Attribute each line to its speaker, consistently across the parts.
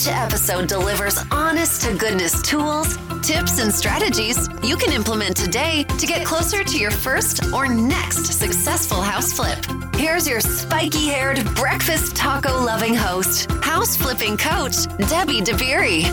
Speaker 1: Each episode delivers honest to goodness tools, tips, and strategies you can implement today to get closer to your first or next successful house flip. Here's your spiky haired, breakfast taco loving host, house flipping coach, Debbie DeBerry.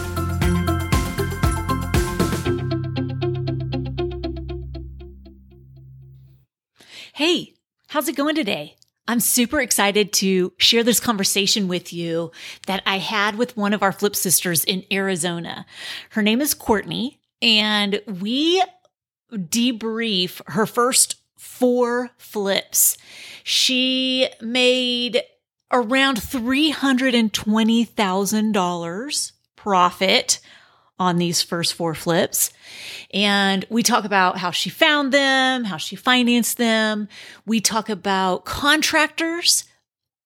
Speaker 2: Hey, how's it going today? I'm super excited to share this conversation with you that I had with one of our flip sisters in Arizona. Her name is Courtney, and we debrief her first four flips. She made around $320,000 profit on these first four flips. And we talk about how she found them, how she financed them. We talk about contractors.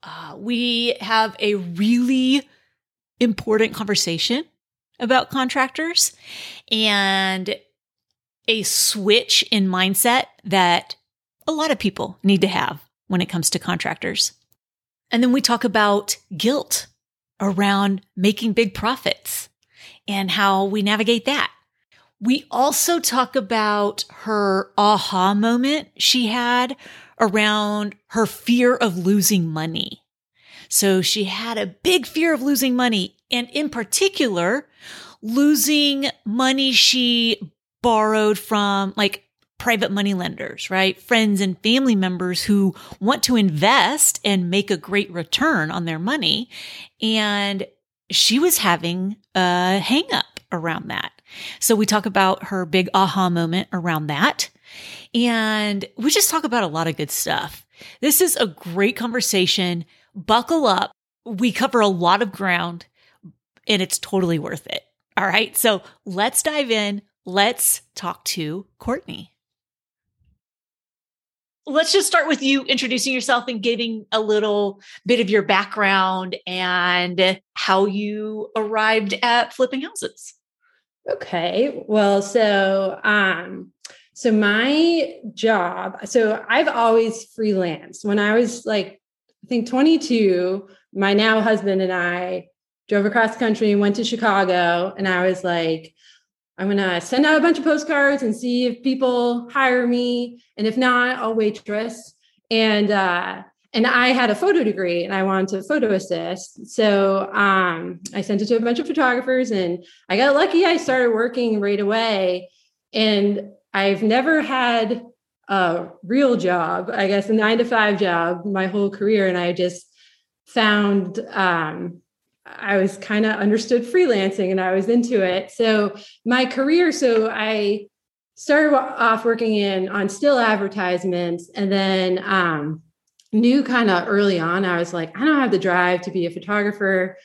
Speaker 2: Uh, we have a really important conversation about contractors and a switch in mindset that a lot of people need to have when it comes to contractors. And then we talk about guilt around making big profits and how we navigate that. We also talk about her aha moment she had around her fear of losing money. So she had a big fear of losing money and in particular, losing money she borrowed from like private money lenders, right? Friends and family members who want to invest and make a great return on their money. And she was having a hang up around that. So we talk about her big aha moment around that. And we just talk about a lot of good stuff. This is a great conversation. Buckle up. We cover a lot of ground and it's totally worth it. All right. So let's dive in. Let's talk to Courtney let's just start with you introducing yourself and giving a little bit of your background and how you arrived at flipping houses.
Speaker 3: Okay. Well, so um so my job, so I've always freelanced. When I was like I think 22, my now husband and I drove across the country and went to Chicago and I was like I'm going to send out a bunch of postcards and see if people hire me. And if not, I'll waitress. And, uh, and I had a photo degree and I wanted to photo assist. So um, I sent it to a bunch of photographers and I got lucky. I started working right away. And I've never had a real job, I guess a nine to five job my whole career. And I just found um, I was kind of understood freelancing and I was into it. So my career, so I started off working in on still advertisements and then um, knew kind of early on, I was like, I don't have the drive to be a photographer.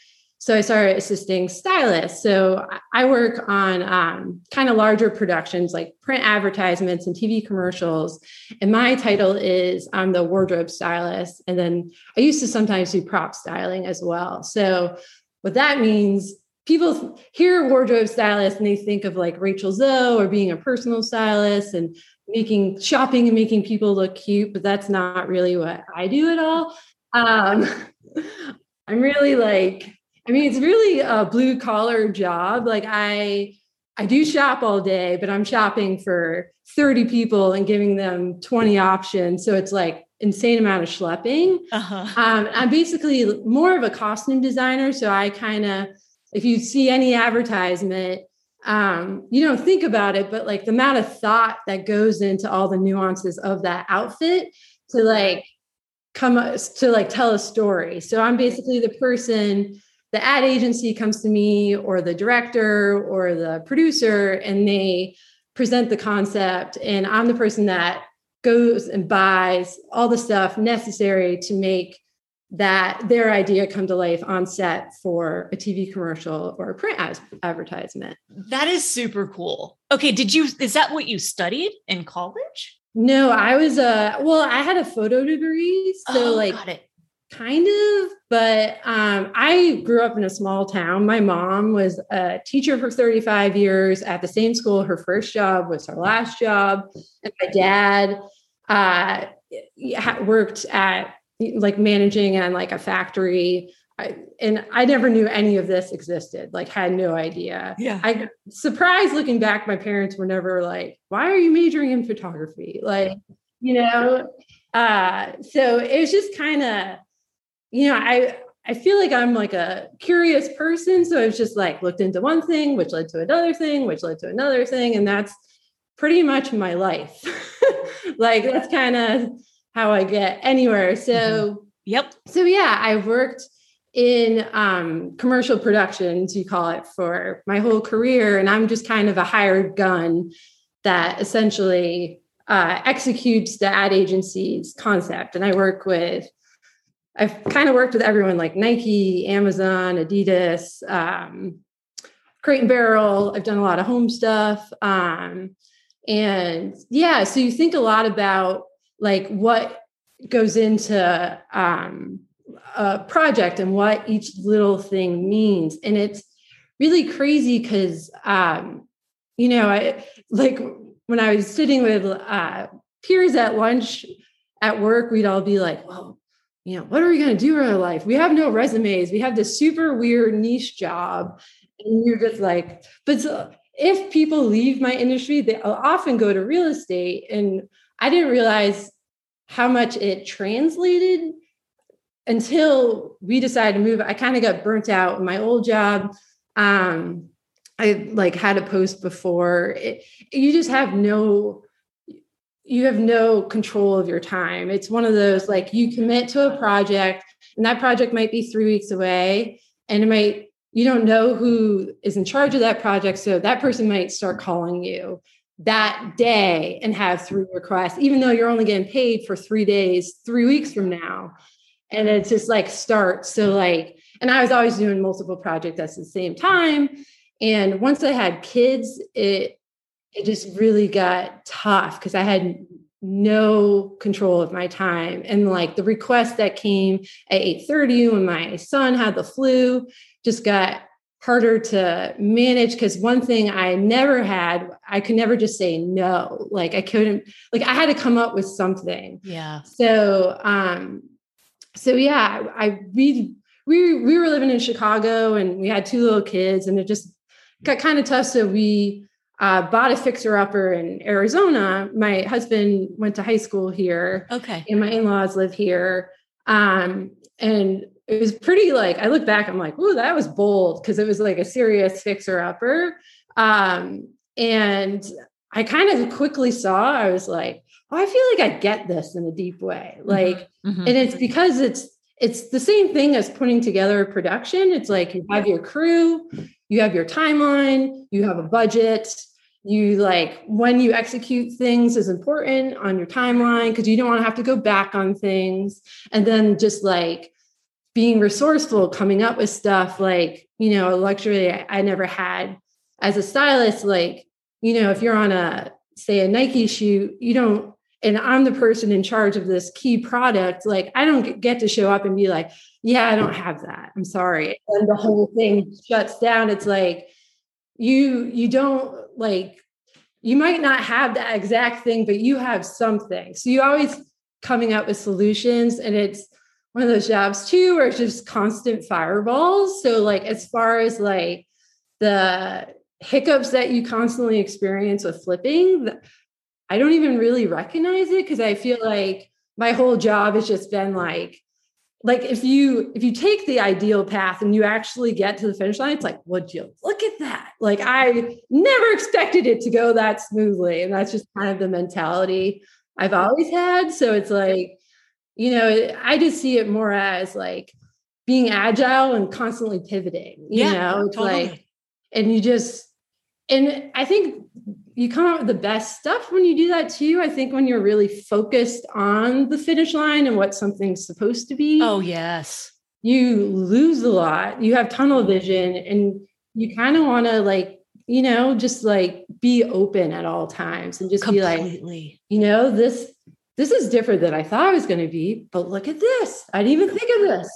Speaker 3: So I started assisting stylists. So I work on um, kind of larger productions like print advertisements and TV commercials. And my title is I'm the wardrobe stylist. And then I used to sometimes do prop styling as well. So what that means, people hear wardrobe stylist and they think of like Rachel Zoe or being a personal stylist and making shopping and making people look cute, but that's not really what I do at all. Um, I'm really like, I mean, it's really a blue collar job. Like I, I do shop all day, but I'm shopping for 30 people and giving them 20 options. So it's like insane amount of schlepping. Uh-huh. Um, I'm basically more of a costume designer. So I kind of, if you see any advertisement, um, you don't think about it, but like the amount of thought that goes into all the nuances of that outfit to like come to like tell a story. So I'm basically the person the ad agency comes to me or the director or the producer and they present the concept and I'm the person that goes and buys all the stuff necessary to make that their idea come to life on set for a TV commercial or a print as- advertisement.
Speaker 2: That is super cool. Okay, did you is that what you studied in college?
Speaker 3: No, I was a well, I had a photo degree, so
Speaker 2: oh,
Speaker 3: like
Speaker 2: got it.
Speaker 3: Kind of, but um, I grew up in a small town. My mom was a teacher for 35 years at the same school. Her first job was her last job. And my dad uh, worked at like managing and like a factory. I, and I never knew any of this existed, like had no idea.
Speaker 2: Yeah.
Speaker 3: I surprised looking back, my parents were never like, why are you majoring in photography? Like, you know, uh, so it was just kind of, you know, I I feel like I'm like a curious person. So I was just like looked into one thing, which led to another thing, which led to another thing. And that's pretty much my life. like that's kind of how I get anywhere. So mm-hmm.
Speaker 2: yep.
Speaker 3: So yeah, I worked in um, commercial productions, you call it, for my whole career. And I'm just kind of a hired gun that essentially uh, executes the ad agency's concept. And I work with, I've kind of worked with everyone like Nike, Amazon, Adidas, um, Crate and Barrel. I've done a lot of home stuff. Um, and yeah, so you think a lot about like what goes into um, a project and what each little thing means. And it's really crazy because, um, you know, I like when I was sitting with uh, peers at lunch at work, we'd all be like, well, you know, what are we going to do in our life? We have no resumes. We have this super weird niche job. And you're just like, but so if people leave my industry, they often go to real estate. And I didn't realize how much it translated until we decided to move, I kind of got burnt out in my old job. Um, I like had a post before. It, you just have no, you have no control of your time. It's one of those like you commit to a project, and that project might be three weeks away, and it might you don't know who is in charge of that project, so that person might start calling you that day and have three requests, even though you're only getting paid for three days, three weeks from now. And it's just like start so like and i was always doing multiple projects at the same time. And once i had kids it it just really got tough because i had no control of my time and like the request that came at 8:30 when my son had the flu just got harder to manage because one thing I never had, I could never just say no. Like I couldn't, like I had to come up with something.
Speaker 2: Yeah.
Speaker 3: So um so yeah, I we we we were living in Chicago and we had two little kids and it just got kind of tough. So we uh, bought a fixer upper in Arizona. My husband went to high school here.
Speaker 2: Okay.
Speaker 3: And my in-laws live here. Um, and it was pretty like I look back, I'm like, oh, that was bold because it was like a serious fixer upper. Um, and I kind of quickly saw, I was like, oh, I feel like I get this in a deep way. Mm-hmm. Like, mm-hmm. and it's because it's it's the same thing as putting together a production. It's like you have your crew, you have your timeline, you have a budget. You like when you execute things is important on your timeline because you don't want to have to go back on things. And then just like being resourceful, coming up with stuff like, you know, a luxury I, I never had as a stylist. Like, you know, if you're on a, say, a Nike shoot, you don't and I'm the person in charge of this key product, like I don't get to show up and be like, yeah, I don't have that. I'm sorry. And the whole thing shuts down. It's like you you don't like you might not have that exact thing, but you have something. So you always coming up with solutions and it's one of those jobs too where it's just constant fireballs. So like as far as like the hiccups that you constantly experience with flipping, I don't even really recognize it because I feel like my whole job has just been like, like if you if you take the ideal path and you actually get to the finish line, it's like, would you look at that? Like I never expected it to go that smoothly. And that's just kind of the mentality I've always had. So it's like, you know, I just see it more as like being agile and constantly pivoting. You
Speaker 2: yeah,
Speaker 3: know, it's
Speaker 2: totally.
Speaker 3: like, and you just and I think you come up with the best stuff when you do that too. I think when you're really focused on the finish line and what something's supposed to be.
Speaker 2: Oh, yes.
Speaker 3: You lose a lot. You have tunnel vision and you kind of want to like, you know, just like be open at all times and just
Speaker 2: Completely.
Speaker 3: be like, you know, this this is different than I thought it was going to be, but look at this. I didn't even think of this.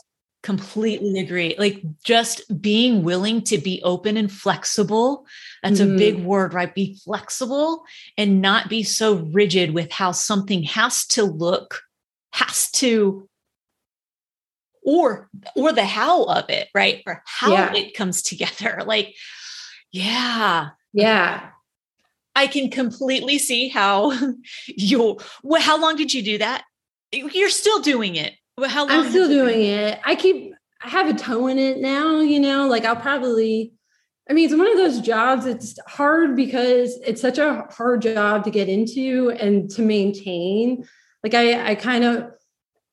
Speaker 2: Completely agree. Like just being willing to be open and flexible. That's mm-hmm. a big word, right? Be flexible and not be so rigid with how something has to look, has to or or the how of it, right? Or how yeah. it comes together. Like yeah.
Speaker 3: Yeah.
Speaker 2: I can completely see how you well, how long did you do that? You're still doing it. How long?
Speaker 3: I'm still doing it? it. I keep I have a toe in it now, you know, like I'll probably I mean, it's one of those jobs it's hard because it's such a hard job to get into and to maintain. Like I I kind of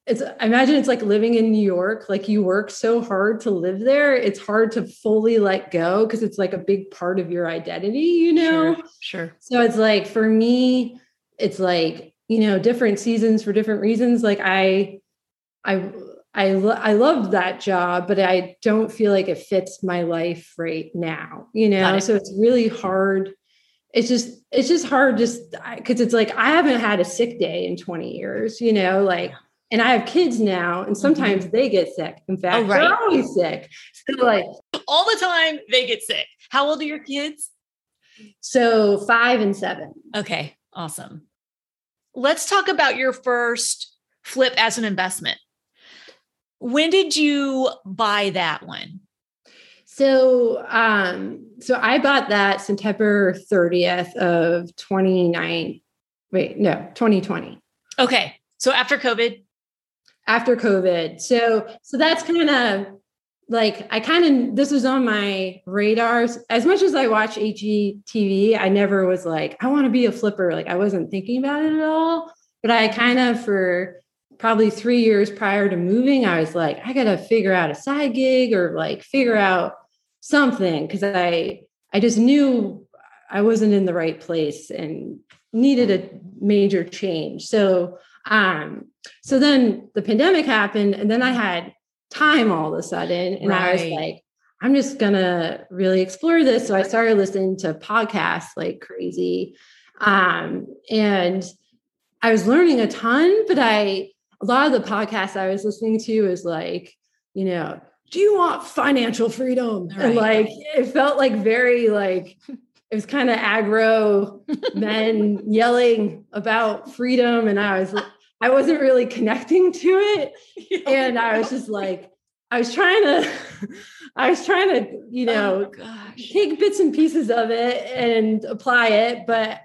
Speaker 3: it's I imagine it's like living in New York. Like you work so hard to live there, it's hard to fully let go because it's like a big part of your identity, you know?
Speaker 2: Sure, sure.
Speaker 3: So it's like for me, it's like, you know, different seasons for different reasons. Like I I I I love that job, but I don't feel like it fits my life right now, you know? So it's really hard it's just it's just hard just because it's like i haven't had a sick day in 20 years you know like and I have kids now, and sometimes mm-hmm. they get sick. In fact, oh, right. they're always sick. So like
Speaker 2: all the time they get sick. How old are your kids?
Speaker 3: So five and seven.
Speaker 2: Okay, awesome. Let's talk about your first flip as an investment. When did you buy that one?
Speaker 3: So um, so I bought that September 30th of 29. Wait, no, 2020.
Speaker 2: Okay. So after COVID,
Speaker 3: after COVID. So so that's kind of like I kind of this was on my radars. As much as I watch HGTV, I never was like, I want to be a flipper. Like I wasn't thinking about it at all. But I kind of for probably three years prior to moving, I was like, I gotta figure out a side gig or like figure out something because I I just knew I wasn't in the right place and needed a major change. So um, so then the pandemic happened, and then I had time all of a sudden, and right. I was like, I'm just gonna really explore this. So I started listening to podcasts like crazy. Um, and I was learning a ton, but I a lot of the podcasts I was listening to is like, you know, do you want financial freedom? Right. And like it felt like very like it was kind of aggro men yelling about freedom. And I was I wasn't really connecting to it. and I was just like, I was trying to, I was trying to, you oh know, oh, take bits and pieces of it and apply it. But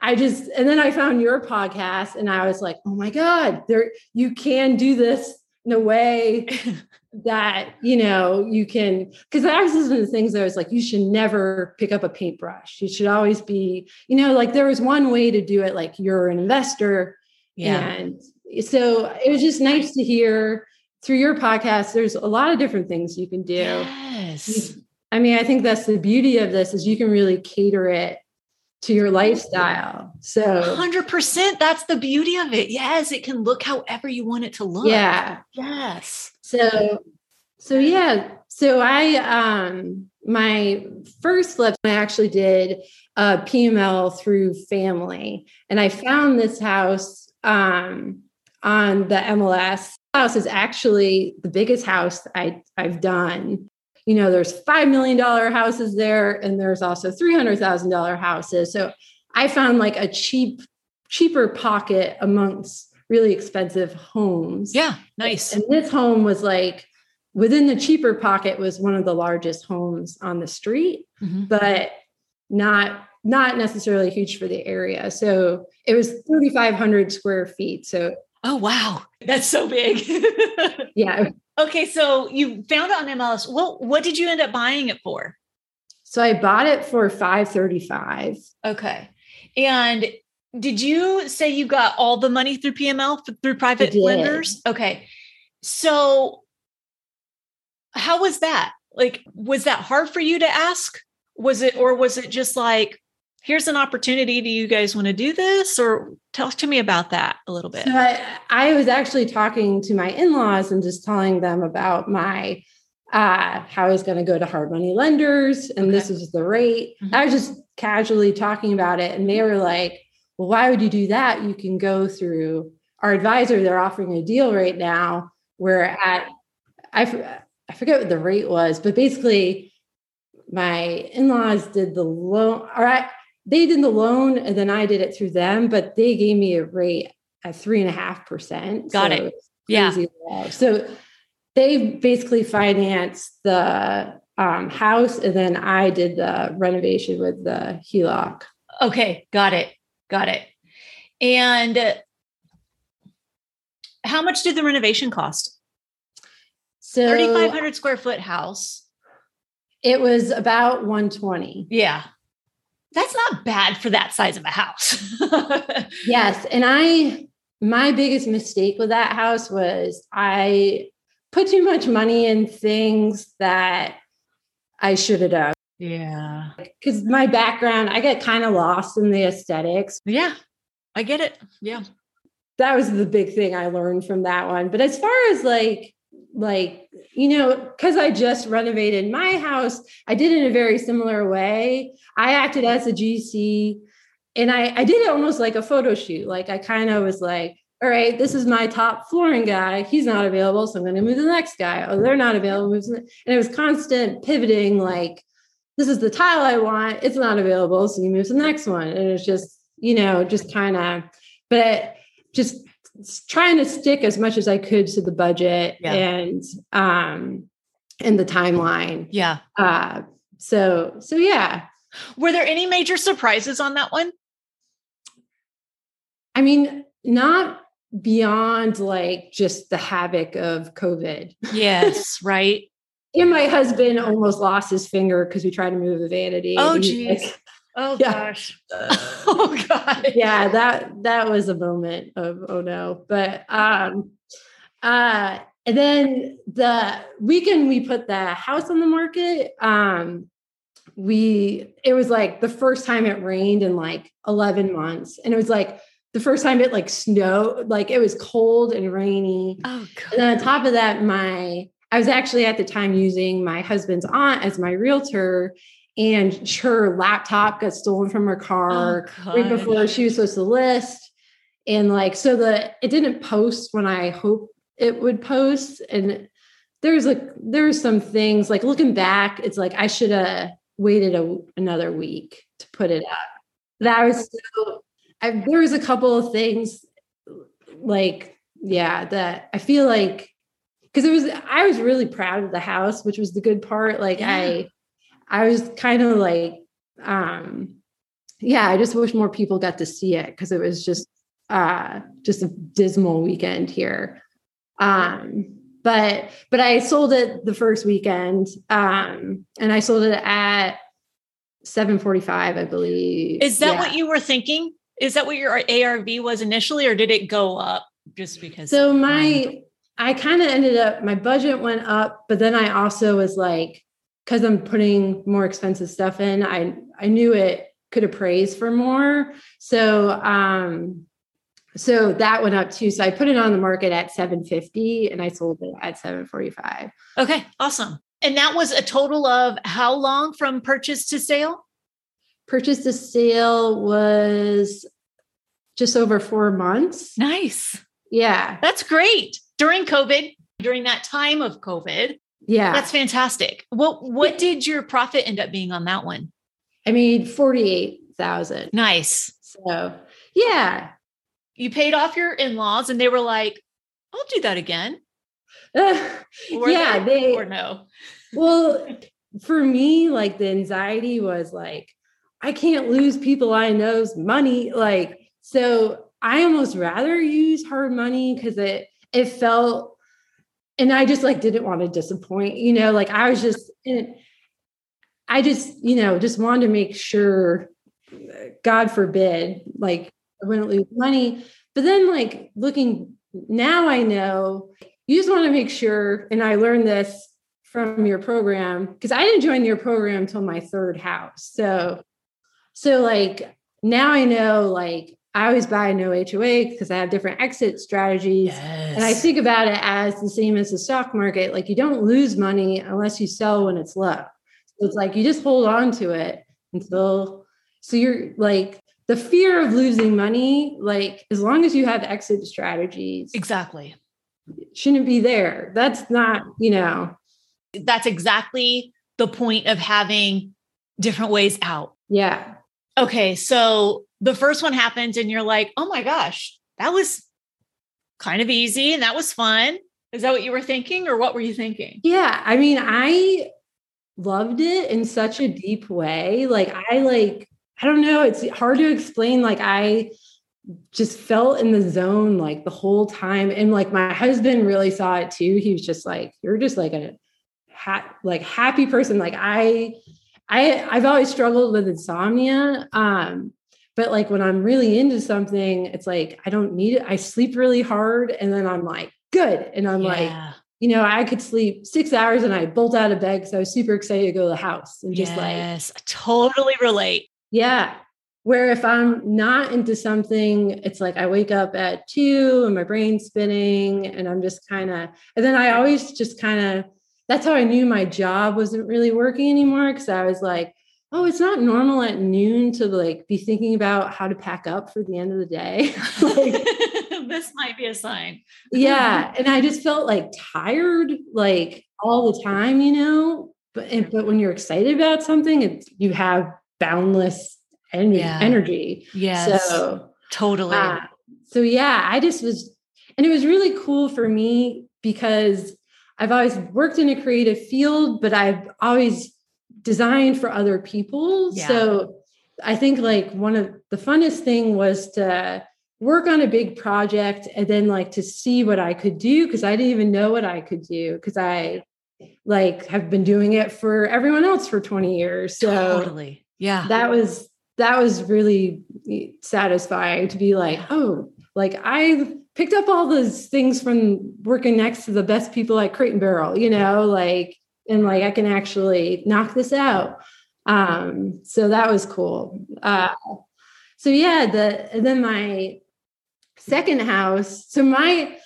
Speaker 3: I just, and then I found your podcast and I was like, oh my God, there, you can do this in a way that, you know, you can, because that was one of the things that was like, you should never pick up a paintbrush. You should always be, you know, like there was one way to do it, like you're an investor yeah. And so it was just nice to hear through your podcast. There's a lot of different things you can do.
Speaker 2: Yes.
Speaker 3: I mean, I think that's the beauty of this is you can really cater it to your lifestyle. So
Speaker 2: 100% that's the beauty of it. Yes, it can look however you want it to look.
Speaker 3: Yeah.
Speaker 2: Yes.
Speaker 3: So so yeah, so I um my first flip I actually did uh PML through family and I found this house um, on the MLS. House is actually the biggest house I, I've done. You know, there's five million dollar houses there, and there's also three hundred thousand dollar houses. So I found like a cheap, cheaper pocket amongst really expensive homes.
Speaker 2: Yeah, nice.
Speaker 3: And this home was like within the cheaper pocket was one of the largest homes on the street, mm-hmm. but not not necessarily huge for the area. So it was 3,500 square feet. So,
Speaker 2: oh, wow. That's so big.
Speaker 3: yeah.
Speaker 2: Okay. So you found it on MLS. What, what did you end up buying it for?
Speaker 3: So I bought it for 535.
Speaker 2: Okay. And did you say you got all the money through PML through private lenders? Okay. So how was that? Like, was that hard for you to ask? Was it, or was it just like, here's an opportunity. Do you guys want to do this? Or tell to me about that a little bit.
Speaker 3: So I, I was actually talking to my in-laws and just telling them about my uh how I was going to go to hard money lenders and okay. this was the rate. Mm-hmm. I was just casually talking about it and they were like, well, why would you do that? You can go through our advisor. They're offering a deal right now where at, I, I forget what the rate was, but basically my in-laws did the loan, or I, they did the loan and then I did it through them, but they gave me a rate at three and a half percent.
Speaker 2: Got so it. Yeah.
Speaker 3: Low. So they basically financed the um, house and then I did the renovation with the HELOC.
Speaker 2: Okay. Got it. Got it. And how much did the renovation cost?
Speaker 3: So
Speaker 2: 3,500 square foot house.
Speaker 3: It was about 120.
Speaker 2: Yeah that's not bad for that size of a house.
Speaker 3: yes. And I, my biggest mistake with that house was I put too much money in things that I should have done.
Speaker 2: Yeah.
Speaker 3: Because my background, I get kind of lost in the aesthetics.
Speaker 2: Yeah. I get it. Yeah.
Speaker 3: That was the big thing I learned from that one. But as far as like like you know because i just renovated my house i did it in a very similar way. I acted as a gc and i i did it almost like a photo shoot. Like i kind of was like all right this is my top flooring guy. He's not available so i'm going to move to the next guy. Oh they're not available. And it was constant pivoting like this is the tile i want. It's not available so you move to the next one. And it's just you know just kind of but just trying to stick as much as I could to the budget yeah. and um and the timeline.
Speaker 2: Yeah.
Speaker 3: Uh so so yeah.
Speaker 2: Were there any major surprises on that one?
Speaker 3: I mean, not beyond like just the havoc of COVID.
Speaker 2: Yes, right.
Speaker 3: and my husband almost lost his finger because we tried to move the vanity.
Speaker 2: Oh, geez. Like, Oh yeah. gosh. oh god.
Speaker 3: Yeah, that that was a moment of oh no. But um uh and then the weekend we put the house on the market, um we it was like the first time it rained in like 11 months and it was like the first time it like snowed like it was cold and rainy
Speaker 2: oh god.
Speaker 3: and then on top of that my i was actually at the time using my husband's aunt as my realtor and her laptop got stolen from her car oh, right before she was supposed to list. And like so the it didn't post when i hoped it would post. And there's like there's some things like looking back it's like i should have waited a, another week to put it up. That was so I, there was a couple of things like yeah that i feel like because it was i was really proud of the house which was the good part. Like yeah. i I was kind of like, um, yeah, I just wish more people got to see it because it was just uh just a dismal weekend here. Um, but but I sold it the first weekend, um, and I sold it at 745, I believe.
Speaker 2: Is that yeah. what you were thinking? Is that what your ARV was initially, or did it go up just because?
Speaker 3: So my I kind of ended up my budget went up, but then I also was like, because I'm putting more expensive stuff in, I I knew it could appraise for more. So um so that went up too. So I put it on the market at 750 and I sold it at 745.
Speaker 2: Okay, awesome. And that was a total of how long from purchase to sale?
Speaker 3: Purchase to sale was just over four months.
Speaker 2: Nice.
Speaker 3: Yeah.
Speaker 2: That's great. During COVID, during that time of COVID,
Speaker 3: yeah.
Speaker 2: That's fantastic. What what did your profit end up being on that one?
Speaker 3: I made 48,000.
Speaker 2: Nice.
Speaker 3: So, yeah.
Speaker 2: You paid off your in-laws and they were like, "I'll do that again."
Speaker 3: Uh, yeah, they,
Speaker 2: they or no.
Speaker 3: Well, for me like the anxiety was like I can't lose people I know's money like so I almost rather use hard money cuz it it felt and I just like didn't want to disappoint, you know, like I was just, I just, you know, just wanted to make sure, God forbid, like I wouldn't lose money. But then, like looking now, I know you just want to make sure, and I learned this from your program because I didn't join your program until my third house. So, so like now I know, like I always buy no HOA because I have different exit strategies. Yes. And I think about it as the same as the stock market. Like you don't lose money unless you sell when it's low. So it's like you just hold on to it until so you're like the fear of losing money, like as long as you have exit strategies,
Speaker 2: Exactly.
Speaker 3: shouldn't be there. That's not, you know,
Speaker 2: That's exactly the point of having different ways out.
Speaker 3: yeah.
Speaker 2: Okay. So the first one happens and you're like, oh my gosh, that was kind of easy and that was fun. Is that what you were thinking or what were you thinking?
Speaker 3: Yeah. I mean, I loved it in such a deep way. Like, I like, I don't know, it's hard to explain. Like, I just felt in the zone like the whole time. And like, my husband really saw it too. He was just like, you're just like a ha- like happy person. Like, I, I, I've always struggled with insomnia. Um, but like when I'm really into something, it's like I don't need it. I sleep really hard and then I'm like, good. And I'm like, you know, I could sleep six hours and I bolt out of bed because I was super excited to go to the house and just like,
Speaker 2: yes, I totally relate.
Speaker 3: yeah. Where if I'm not into something, it's like I wake up at two and my brain's spinning and I'm just kind of, and then I always just kind of, that's how I knew my job wasn't really working anymore because I was like, oh, it's not normal at noon to like be thinking about how to pack up for the end of the day. like,
Speaker 2: this might be a sign.
Speaker 3: yeah and i just felt like tired like all the time you know but and, but when you're excited about something it's you have boundless en-
Speaker 2: Yeah.
Speaker 3: energy
Speaker 2: Yes.
Speaker 3: so
Speaker 2: totally.
Speaker 3: uh, so yeah i just was and it was really cool for me because i've always worked in a creative field but i've always designed for other people
Speaker 2: Yeah.
Speaker 3: so i think like one of the funnest thing was to work on a big project and then like to see what i could do because i didn't even know what i could do because i like have been doing it for everyone else for 20 years so
Speaker 2: totally. Yeah.
Speaker 3: that was that was really satisfying to be like oh like i picked up all those things from working next to the best people at crate and barrel you know like and like i can actually knock this out um so that was cool uh so yeah the then my second house so my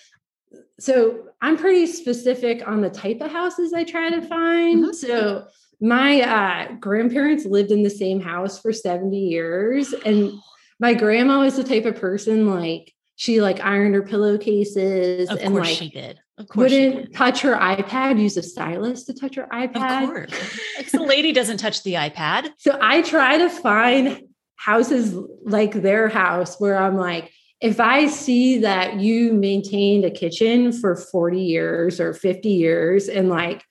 Speaker 3: so i'm pretty specific on the type of houses i try to find
Speaker 2: Mhm.
Speaker 3: so my uh, grandparents lived in the same house for 70 years and my grandma was the type of person like she like ironed her pillowcases
Speaker 2: of
Speaker 3: and
Speaker 2: course
Speaker 3: like
Speaker 2: she did. Of course
Speaker 3: wouldn't touch her ipad use a stylus to touch her
Speaker 2: Of
Speaker 3: ipad
Speaker 2: course. The lady doesn't touch the iPad.
Speaker 3: so I try to find houses like their house where I'm like, if I see that you maintained a kitchen for 40 years or 50 years and like,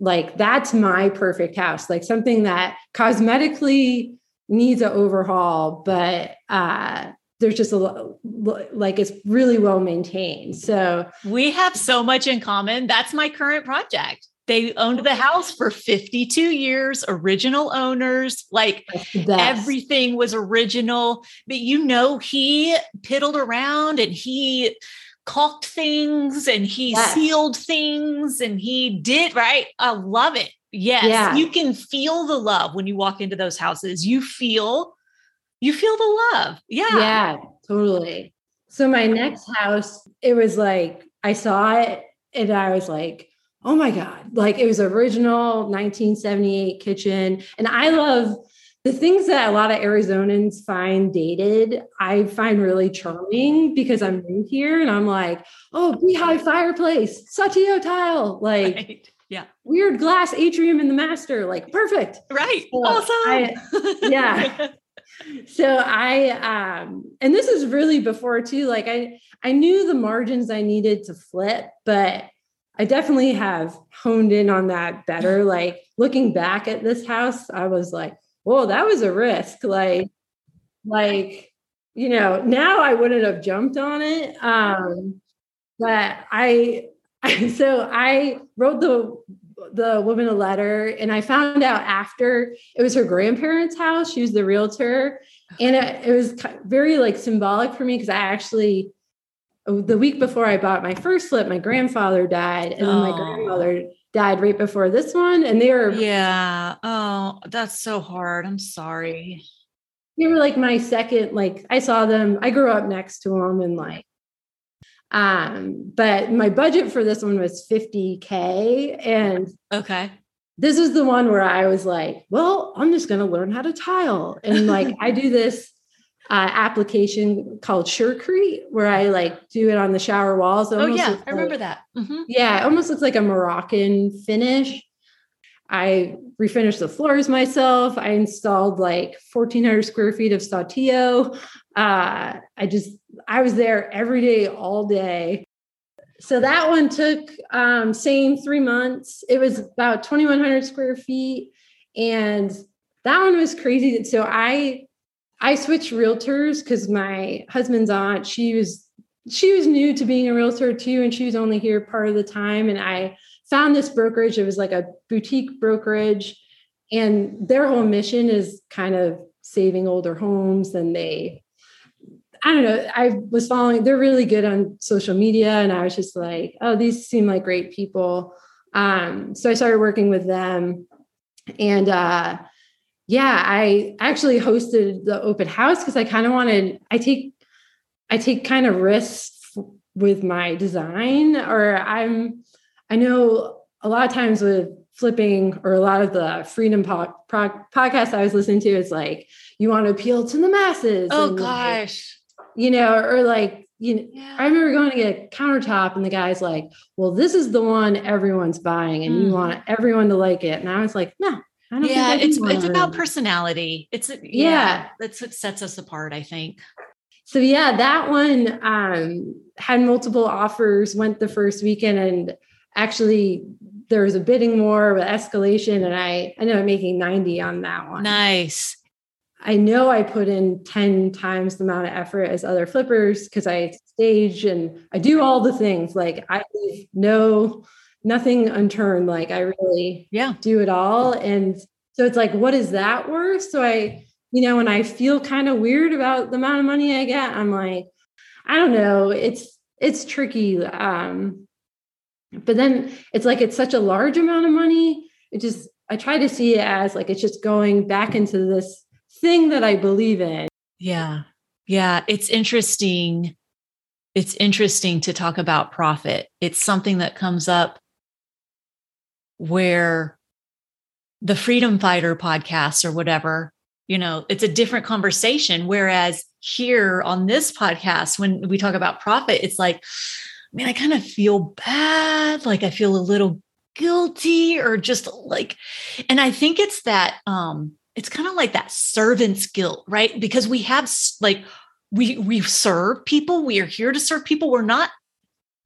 Speaker 3: like that's my perfect house, like something that cosmetically needs an overhaul, but uh there's just a lo- lo- like it's really well maintained. So
Speaker 2: We have so much in common. That's my current project. They owned the house for 52 years, original owners, like
Speaker 3: that's the best.
Speaker 2: everything was original. But you know, he piddled around and he caulked things and he
Speaker 3: Yes.
Speaker 2: sealed things and he did right. I love it. Yes,
Speaker 3: Yeah.
Speaker 2: you can feel the love when you walk into those houses. You feel, you feel the love. Yeah.
Speaker 3: Yeah, totally. So my next house, it was like I saw it and I was like, oh my God. Like it was original 1978 kitchen. And I love the things that a lot of Arizonans find dated, I find really charming because I'm new here and I'm like, oh, beehive fireplace, Saltillo tile, like
Speaker 2: Right. Yeah.
Speaker 3: weird glass atrium in the master, like perfect.
Speaker 2: Right.
Speaker 3: So
Speaker 2: awesome.
Speaker 3: I- yeah. so i um and this is really before too like i i knew the margins i needed to flip but i definitely have honed in on that better. Like looking back at this house i was like whoa that was a risk. Like like you know now i wouldn't have jumped on it um but i so i wrote the the woman a letter and i found out after it was her grandparents house she was the realtor and it, it was very like symbolic for me because i actually the week before i bought my first flip my grandfather died and then my grandmother died right before this one and they were
Speaker 2: yeah. Oh, that's so hard. I'm sorry.
Speaker 3: they were like my second like i saw them i grew up next to them and like um but my budget for this one was 50k and
Speaker 2: Okay.
Speaker 3: this is the one where i was like well i'm just going to learn how to tile and like i do this uh, application called Surecrete, where I like do it on the shower walls.
Speaker 2: Oh yeah, I remember
Speaker 3: like-
Speaker 2: that. Mhm.
Speaker 3: Yeah, it almost looks like a Moroccan finish. I refinished the floors myself. I installed like 1,400 square feet of Saltillo. Uh, I just, I was there every day, all day. So that one took um, same three months. It was about 2,100 square feet, and that one was crazy. So I, I switched realtors because my husband's aunt, she was, she was new to being a realtor too, and she was only here part of the time, and I found this brokerage. It was like a boutique brokerage, and their whole mission is kind of saving older homes. And they, I don't know, I was following, they're really good on social media. And I was just like, oh, these seem like great people. Um, so I started working with them. And uh, yeah, I actually hosted the open house because I kind of wanted, I take, I take kind of risks with my design, or I'm, I know a lot of times with flipping or a lot of the freedom po- pro- podcasts I was listening to, it's like you want to appeal to the masses.
Speaker 2: Oh
Speaker 3: and, like,
Speaker 2: gosh.
Speaker 3: You know, or like, you know,
Speaker 2: Yeah.
Speaker 3: I remember going to get a countertop and the guy's like, well, this is the one everyone's buying and you
Speaker 2: Mm.
Speaker 3: want everyone to like it. And I was like, no, I don't think
Speaker 2: yeah, it's it's about personality. It's yeah,
Speaker 3: Yeah.
Speaker 2: that's what sets us apart, I think.
Speaker 3: So yeah, that one um, had multiple offers, went the first weekend and actually there was a bidding war with escalation and I I ended up making 90 on that one.
Speaker 2: Nice.
Speaker 3: I know I put in 10 times the amount of effort as other flippers because I stage and I do all the things. Like I leave no nothing unturned. Like I really
Speaker 2: Yeah.
Speaker 3: do it all. And so it's like, what is that worth? So I, you know, when I feel kind of weird about the amount of money I get, I'm like, I don't know. It's it's tricky. Um, but then it's like it's such a large amount of money. It just I try to see it as like it's just going back into this thing that I believe in.
Speaker 2: Yeah. Yeah. It's interesting. It's interesting to talk about profit. It's something that comes up where the Freedom Fighter podcast or whatever, you know, it's a different conversation. Whereas here on this podcast, when we talk about profit, it's like, man, I kind of feel bad. Like I feel a little guilty or just like, and I think it's that, um, it's kind of like that servant's guilt, right? Because we have like, we we serve people. We are here to serve people. We're not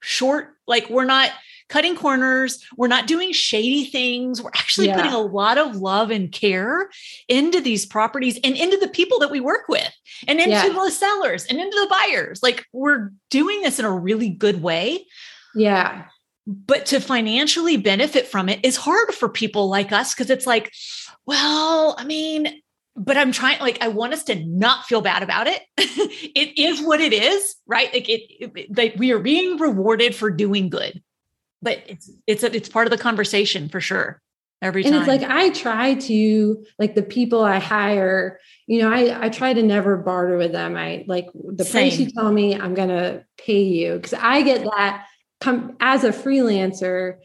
Speaker 2: short, like we're not cutting corners. We're not doing shady things. We're actually
Speaker 3: Yeah.
Speaker 2: putting a lot of love and care into these properties and into the people that we work with and into
Speaker 3: Yeah.
Speaker 2: the sellers and into the buyers. Like we're doing this in a really good way.
Speaker 3: Yeah.
Speaker 2: But to financially benefit from it is hard for people like us because it's like, well, I mean, but I'm trying, like, I want us to not feel bad about it. it is what it is, right? Like, it, it like we are being rewarded for doing good, but it's it's a, it's part of the conversation for sure. Every
Speaker 3: and
Speaker 2: time,
Speaker 3: it's like i try to like the people i hire you know i i try to never barter with them i like the price you tell me i'm gonna pay you because i get that come as a freelancer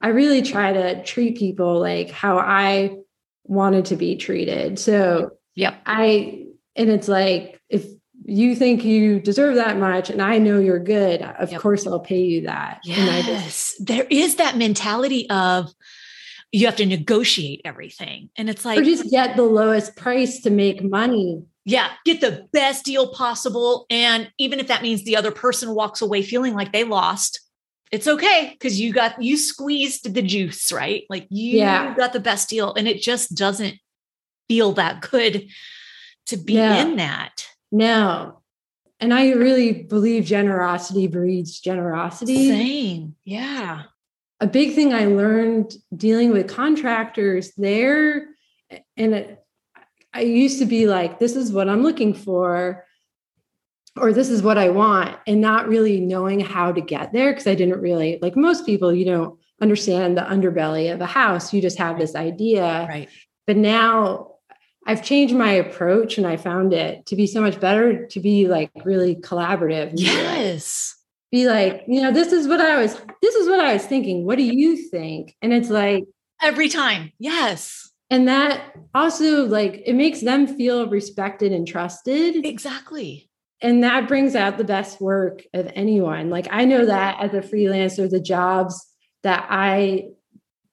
Speaker 3: i really try to treat people like how i wanted to be treated. So
Speaker 2: yep,
Speaker 3: i and it's like if you think you deserve that much and i know you're good of
Speaker 2: Yep.
Speaker 3: course i'll pay you that. And i just
Speaker 2: yes, there is that mentality of you have to negotiate everything, and it's like
Speaker 3: or just get the lowest price to make money.
Speaker 2: Yeah, get the best deal possible. And even if that means the other person walks away feeling like they lost, it's okay because you got you squeezed the juice, right? Like you
Speaker 3: Yeah.
Speaker 2: got the best deal. And it just doesn't feel that good to be in that.
Speaker 3: No. And I really believe generosity breeds generosity.
Speaker 2: Same. Yeah.
Speaker 3: A big thing I learned dealing with contractors there, and it, I used to be like, this is what I'm looking for, or this is what I want, and not really knowing how to get there because I didn't really, like most people, you don't understand the underbelly of a house. You just have this idea.
Speaker 2: Right.
Speaker 3: but now I've changed my approach and I found it to be so much better to be like really collaborative. and be like-
Speaker 2: Yes.
Speaker 3: Be like, you know, this is what I was, this is what I was thinking. What do you think? And it's like,
Speaker 2: Every time. Yes.
Speaker 3: and that also like it makes them feel respected and trusted
Speaker 2: Exactly.
Speaker 3: And that brings out the best work of anyone. Like i know that as a freelancer the jobs that i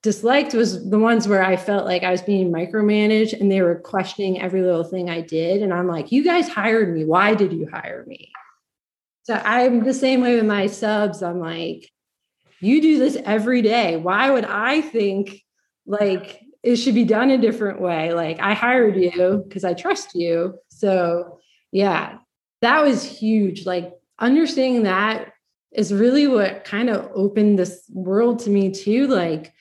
Speaker 3: disliked was the ones where i felt like i was being micromanaged and they were questioning every little thing i did. And i'm like you guys hired me. Why did you hire me? So i'm the same way with my subs. I'm like you do this every day. Why would i think like it should be done a different way? Like i hired you because i trust you. So yeah that was huge. Like understanding that is really what kind of opened this world to me too. Like,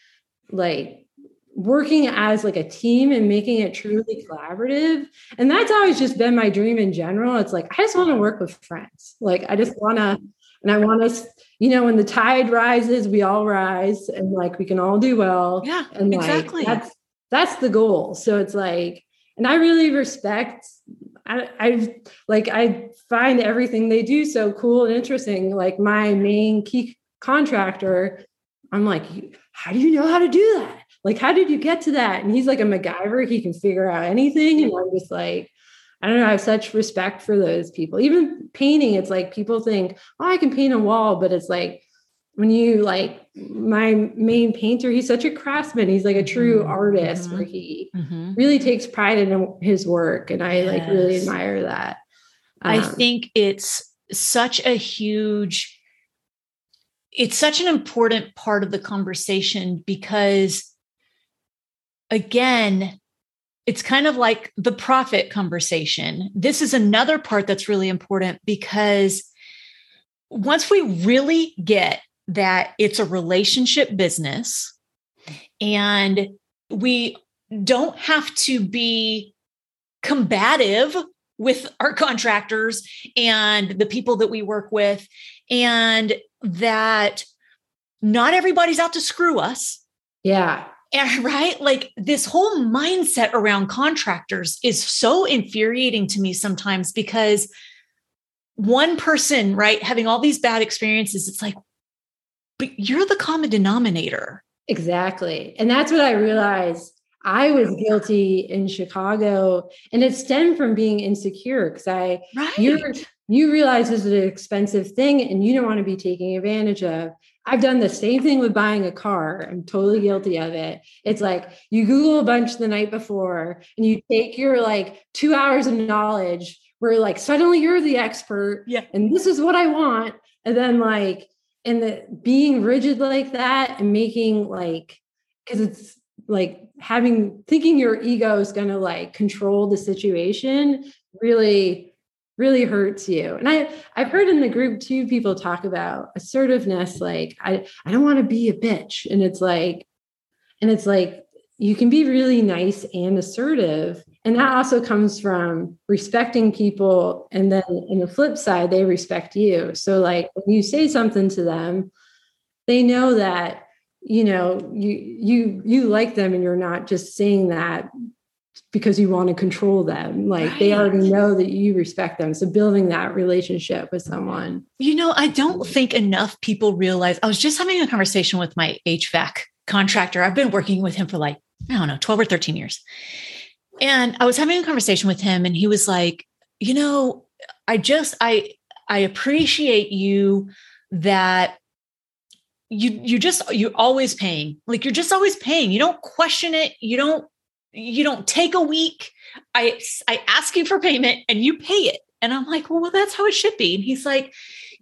Speaker 3: like working as like a team and making it truly collaborative. And that's always just been my dream in general. It's like I just want to work with friends. Like I just want to, and I want us, you know, when the tide rises, we all rise and like we can all do well.
Speaker 2: Yeah,
Speaker 3: and like,
Speaker 2: exactly.
Speaker 3: That's that's the goal. So it's like, and I really respect I, I like I find everything they do so cool and interesting. Like my main key contractor, I'm like, how do you know how to do that? Like, how did you get to that? And he's like a MacGyver. He can figure out anything. And I'm just like, I don't know. I have such respect for those people. Even painting, it's like people think, oh, I can paint a wall, but it's like when you like my main painter, he's such a craftsman. He's like a true
Speaker 2: Mm-hmm.
Speaker 3: artist where he really takes pride in his work. And I like really admire that.
Speaker 2: I
Speaker 3: Um,
Speaker 2: think it's such a huge, it's such an important part of the conversation because, again, it's kind of like the profit conversation. This is another part that's really important because once we really get that it's a relationship business and we don't have to be combative with our contractors and the people that we work with, and that not everybody's out to screw us.
Speaker 3: yeah.
Speaker 2: And right, like this whole mindset around contractors is so infuriating to me sometimes because one person, right, having all these bad experiences, it's like, but you're the common denominator.
Speaker 3: Exactly. And that's what I realized. I was oh, guilty in Chicago, and it stemmed from being insecure because I
Speaker 2: Right.
Speaker 3: you're you realize this is an expensive thing and you don't want to be taking advantage of. I've done the same thing with buying a car. I'm totally guilty of it. It's like you Google a bunch the night before and you take your like two hours of knowledge where like suddenly you're the expert
Speaker 2: Yeah.
Speaker 3: and this is what I want. And then like and the being rigid like that and making like because it's like having thinking your ego is going to like control the situation really really hurts you. And i i've heard in the group too people talk about assertiveness like i i don't want to be a bitch. And it's like and it's like you can be really nice and assertive and that also comes from respecting people and then in the flip side they respect you so like when you say something to them they know that you know you you you like them and you're not just saying that because you want to control them like they already know that you respect them so building that relationship with someone
Speaker 2: You know, I don't think enough people realize. I was just having a conversation with my HVAC contractor. I've been working with him for like, I don't know, 12 or 13 years. And I was having a conversation with him and he was like, "You know, I just I I appreciate you that you you just you're always paying. Like you're just always paying. You don't question it. You don't you don't take a week. I I ask you for payment and you pay it." And I'm like, "Well, that's how it should be." And he's like,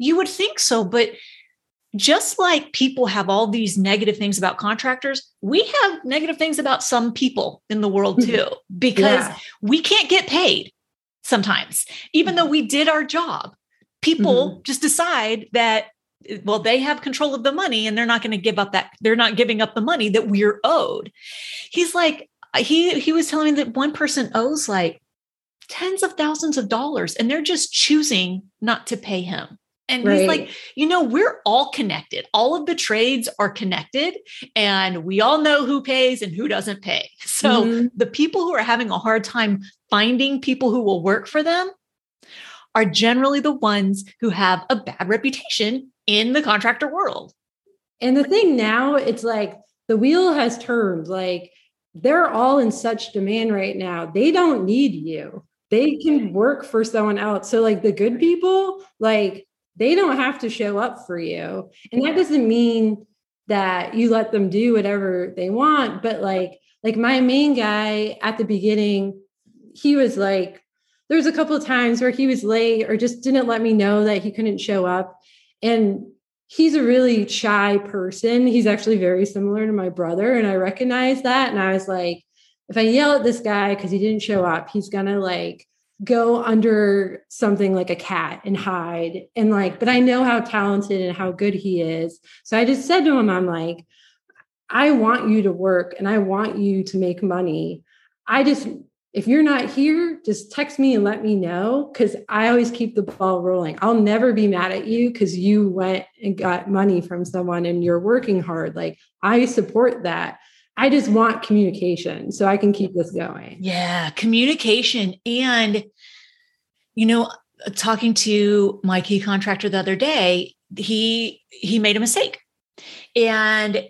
Speaker 2: you would think so, but just like people have all these negative things about contractors, we have negative things about some people in the world hmm. too, because
Speaker 3: Yeah.
Speaker 2: we can't get paid sometimes, even though hmm. we did our job. People mm-hmm. just decide that, well, they have control of the money and they're not going to give up that, they're not giving up the money that we're owed. He's like, he he was telling me that one person owes like tens of thousands of dollars and they're just choosing not to pay him. And he's like, you know, we're all connected. All of the trades are connected and we all know who pays and who doesn't pay. So
Speaker 3: Mhm.
Speaker 2: the people who are having a hard time finding people who will work for them are generally the ones who have a bad reputation in the contractor world.
Speaker 3: And the thing now, it's like the wheel has turned. Like they're all in such demand right now. They don't need you. They can work for someone else. So like the good people, like they don't have to show up for you. And that doesn't mean that you let them do whatever they want, but like like my main guy at the beginning, he was like there was a couple of times where he was late or just didn't let me know that he couldn't show up. And he's a really shy person. He's actually very similar to my brother. And I recognize that. And I was like, if I yell at this guy because he didn't show up, he's gonna like go under something like a cat and hide. And like, but I know how talented and how good he is. So I just said to him, I'm like, I want you to work and I want you to make money. I just if you're not here, just text me and let me know because I always keep the ball rolling. I'll never be mad at you because you went and got money from someone and you're working hard. Like I support that. I just want communication so I can keep this going.
Speaker 2: Yeah, communication. And, you know, talking to my key contractor the other day, he he made a mistake. And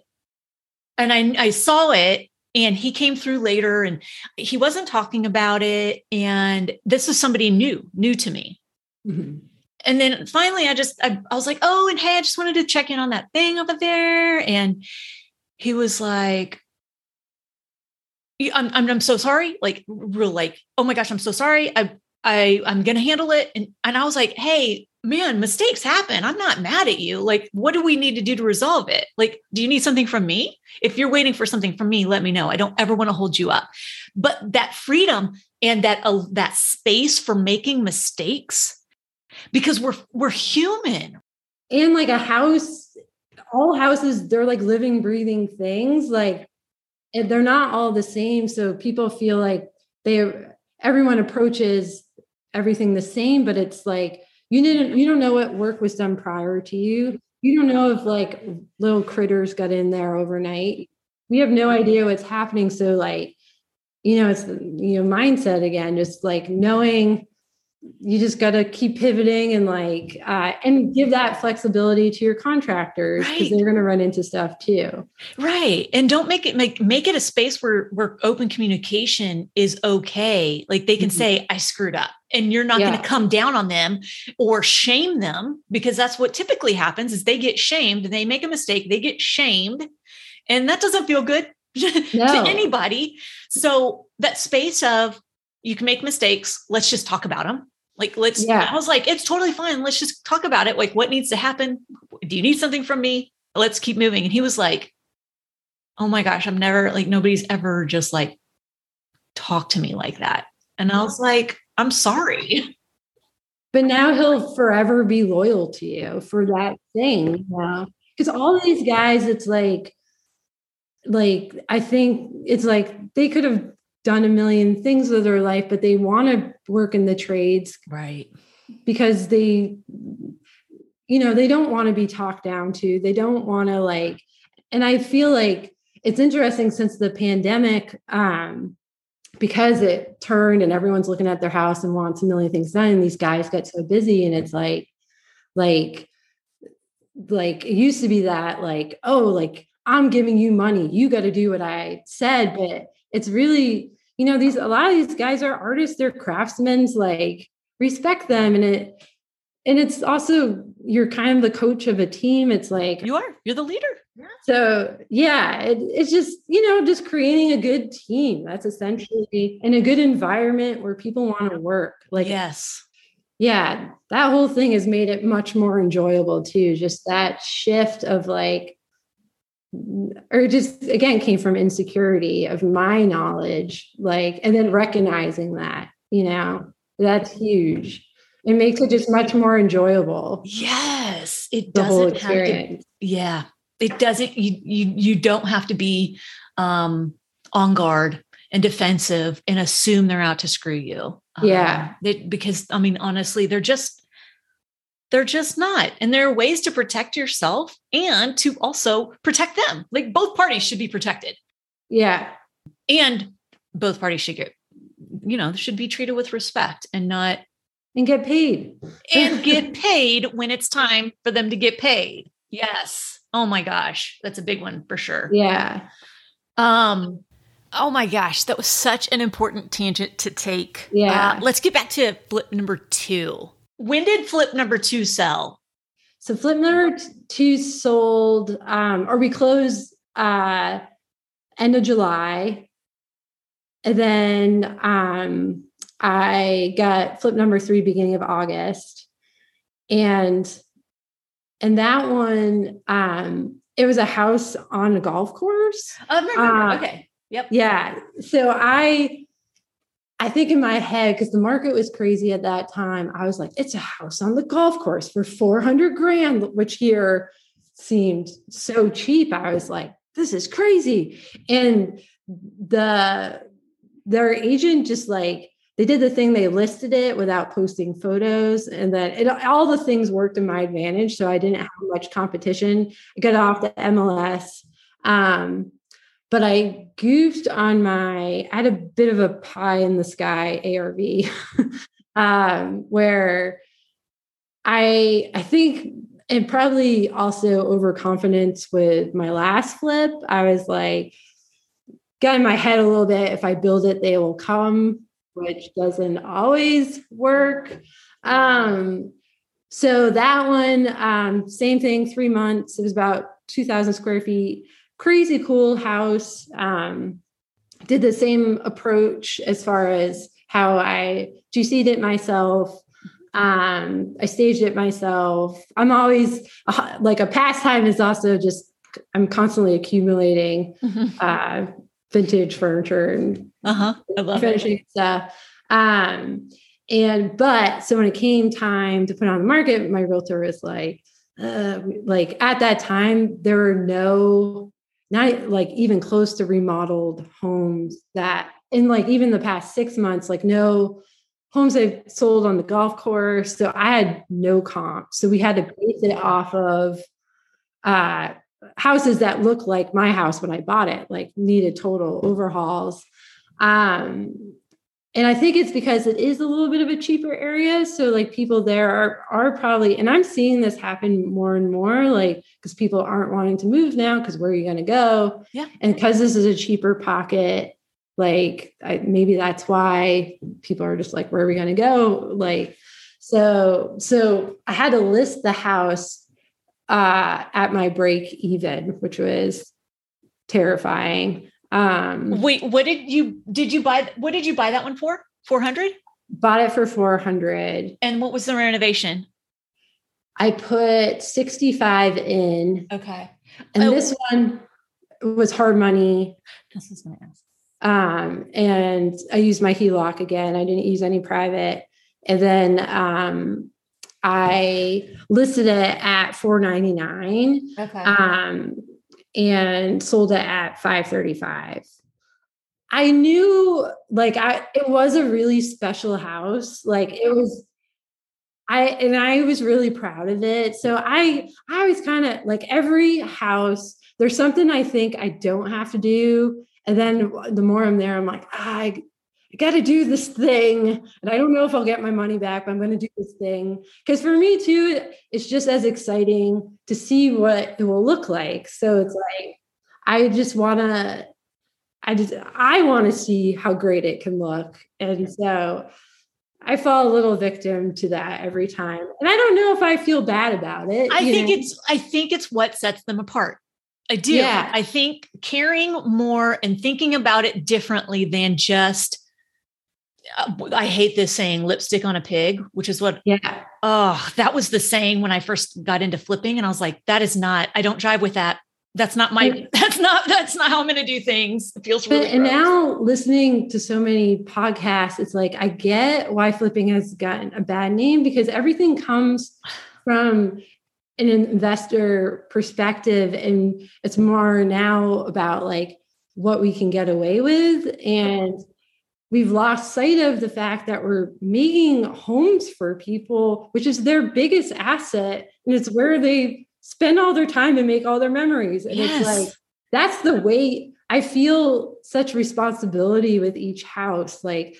Speaker 2: and I, I saw it and he came through later and he wasn't talking about it and this is somebody new new to me mm-hmm. and then finally i just I, I, was like oh and hey i just wanted to check in on that thing over there and he was like I'm, I'm, I'm so sorry like real like oh my gosh i'm so sorry i i i'm gonna handle it and and i was like hey man, mistakes happen. I'm not mad at you. Like, what do we need to do to resolve it? Like, do you need something from me? If you're waiting for something from me, let me know. I don't ever want to hold you up. But that freedom and that uh, that space for making mistakes because we're we're human.
Speaker 3: And like a house, all houses, they're like living, breathing things. Like they're not all the same. So people feel like they everyone approaches everything the same, but it's like you didn't you don't know what work was done prior to you you don't know if like little critters got in there overnight we have no idea what's happening so like you know it's you know mindset again just like knowing you just got to keep pivoting and like uh, and give that flexibility to your contractors because right. they're going to run into stuff too
Speaker 2: right and don't make it make make it a space where where open communication is okay like they can mm-hmm. say i screwed up and you're not yeah. going to come down on them or shame them because that's what typically happens is they get shamed they make a mistake they get shamed and that doesn't feel good no. to anybody so that space of you can make mistakes let's just talk about them like, let's, yeah. I was like, it's totally fine. Let's just talk about it. Like, what needs to happen? Do you need something from me? Let's keep moving. And he was like, oh my gosh, I'm never like, nobody's ever just like talked to me like that. And I was like, I'm sorry.
Speaker 3: But now he'll forever be loyal to you for that thing, you know? Because all these guys, it's like, like I think it's like they could have done a million things with their life, but they want to work in the trades.
Speaker 2: Right.
Speaker 3: Because they, you know, they don't want to be talked down to. They don't want to like, and I feel like it's interesting since the pandemic, um, because it turned and everyone's looking at their house and wants a million things done. And these guys get so busy and it's like, like, like it used to be that like, oh, like I'm giving you money. You got to do what I said. But it's really you know these a lot of these guys are artists they're craftsmen like respect them and it and it's also you're kind of the coach of a team it's like
Speaker 2: you are you're the leader.
Speaker 3: So yeah it, it's just you know just creating a good team that's essentially in a good environment where people want to work like
Speaker 2: yes.
Speaker 3: Yeah that whole thing has made it much more enjoyable too just that shift of like or just again came from insecurity of my knowledge like and then recognizing that you know that's huge. It makes it just much more enjoyable.
Speaker 2: Yes it doesn't have to yeah it doesn't you you you don't have to be um on guard and defensive and assume they're out to screw you.
Speaker 3: Yeah.
Speaker 2: Um, they, because i mean honestly they're just they're just not. And there are ways to protect yourself and to also protect them. Like both parties should be protected.
Speaker 3: Yeah.
Speaker 2: And both parties should get, you know, should be treated with respect and not
Speaker 3: and get paid.
Speaker 2: and get paid when it's time for them to get paid. Yes. Oh my gosh. That's a big one for sure.
Speaker 3: Yeah.
Speaker 2: Um Oh my gosh, that was such an important tangent to take.
Speaker 3: Yeah.
Speaker 2: Uh, let's get back to flip number two. When did flip number two sell?
Speaker 3: So flip number two sold, um, or we closed uh, end of July, and then um, I got flip number three beginning of August, and and that one um, it was a house on a golf course.
Speaker 2: Oh, remember.
Speaker 3: Uh,
Speaker 2: okay. Yep.
Speaker 3: Yeah. So I I think in my head, because the market was crazy at that time, I was like, it's a house on the golf course for 400 grand, which here seemed so cheap. I was like, this is crazy. And the their agent just like they did the thing they listed it without posting photos and then it, all the things worked in my advantage so i didn't have much competition i got off the mls um, but I goofed on my, I had a bit of a pie in the sky ARV, um, where I, I think, and probably also overconfidence with my last flip. I was like, got in my head a little bit. If I build it, they will come, which doesn't always work. Um, so that one, um, same thing, three months. It was about 2,000 square feet crazy cool house. Um, did the same approach as far as how I GC'd it myself. Um, I staged it myself. I'm always uh, like a pastime is also just I'm constantly accumulating mm-hmm. uh, vintage furniture and
Speaker 2: uh-huh. I love
Speaker 3: finishing
Speaker 2: it.
Speaker 3: stuff. Um, and but so when it came time to put on the market, my realtor was like, uh, like at that time there were no not like even close to remodeled homes that in like even the past six months, like no homes they've sold on the golf course. So I had no comp. So we had to base it off of uh, houses that look like my house when I bought it, like needed total overhauls. Um, and I think it's because it is a little bit of a cheaper area. So like people there are are probably, and I'm seeing this happen more and more, like because people aren't wanting to move now because where are you going to go?
Speaker 2: Yeah.
Speaker 3: And because this is a cheaper pocket, like I, maybe that's why people are just like, where are we going to go? Like, so so I had to list the house uh, at my break even, which was terrifying. Um,
Speaker 2: Wait, what did you did you buy? What did you buy that one for? Four hundred.
Speaker 3: Bought it for four hundred.
Speaker 2: And what was the renovation?
Speaker 3: I put sixty five in.
Speaker 2: Okay.
Speaker 3: And oh. this one was hard money.
Speaker 2: This is going to ask.
Speaker 3: Um, and I used my HELOC again. I didn't use any private. And then um, I listed it at four ninety nine.
Speaker 2: Okay.
Speaker 3: Um, and sold it at 535 i knew like i it was a really special house. Like it was i and i was really proud of it. So i i was kind of like every house there's something i think i don't have to do. And then the more i'm there i'm like ah, i I got to do this thing. And I don't know if I'll get my money back, but I'm going to do this thing. Because for me, too, it's just as exciting to see what it will look like. So it's like, I just want to, I just, I want to see how great it can look. And so I fall a little victim to that every time. And I don't know if I feel bad about it.
Speaker 2: I think know? it's, I think it's what sets them apart. I do. Yeah. I think caring more and thinking about it differently than just Uh, I hate this saying lipstick on a pig, which is what,
Speaker 3: yeah.
Speaker 2: Oh, that was the saying when I first got into flipping. And I was like, that is not, I don't drive with that. That's not my, that's not, that's not how I'm going to do things. It feels really,
Speaker 3: but, and now listening to so many podcasts, it's like, I get why flipping has gotten a bad name because everything comes from an investor perspective. And it's more now about like what we can get away with. And we've lost sight of the fact that we're making homes for people, which is their biggest asset. And it's where they spend all their time and make all their memories. And yes. it's like, that's the weight. I feel such responsibility with each house. Like,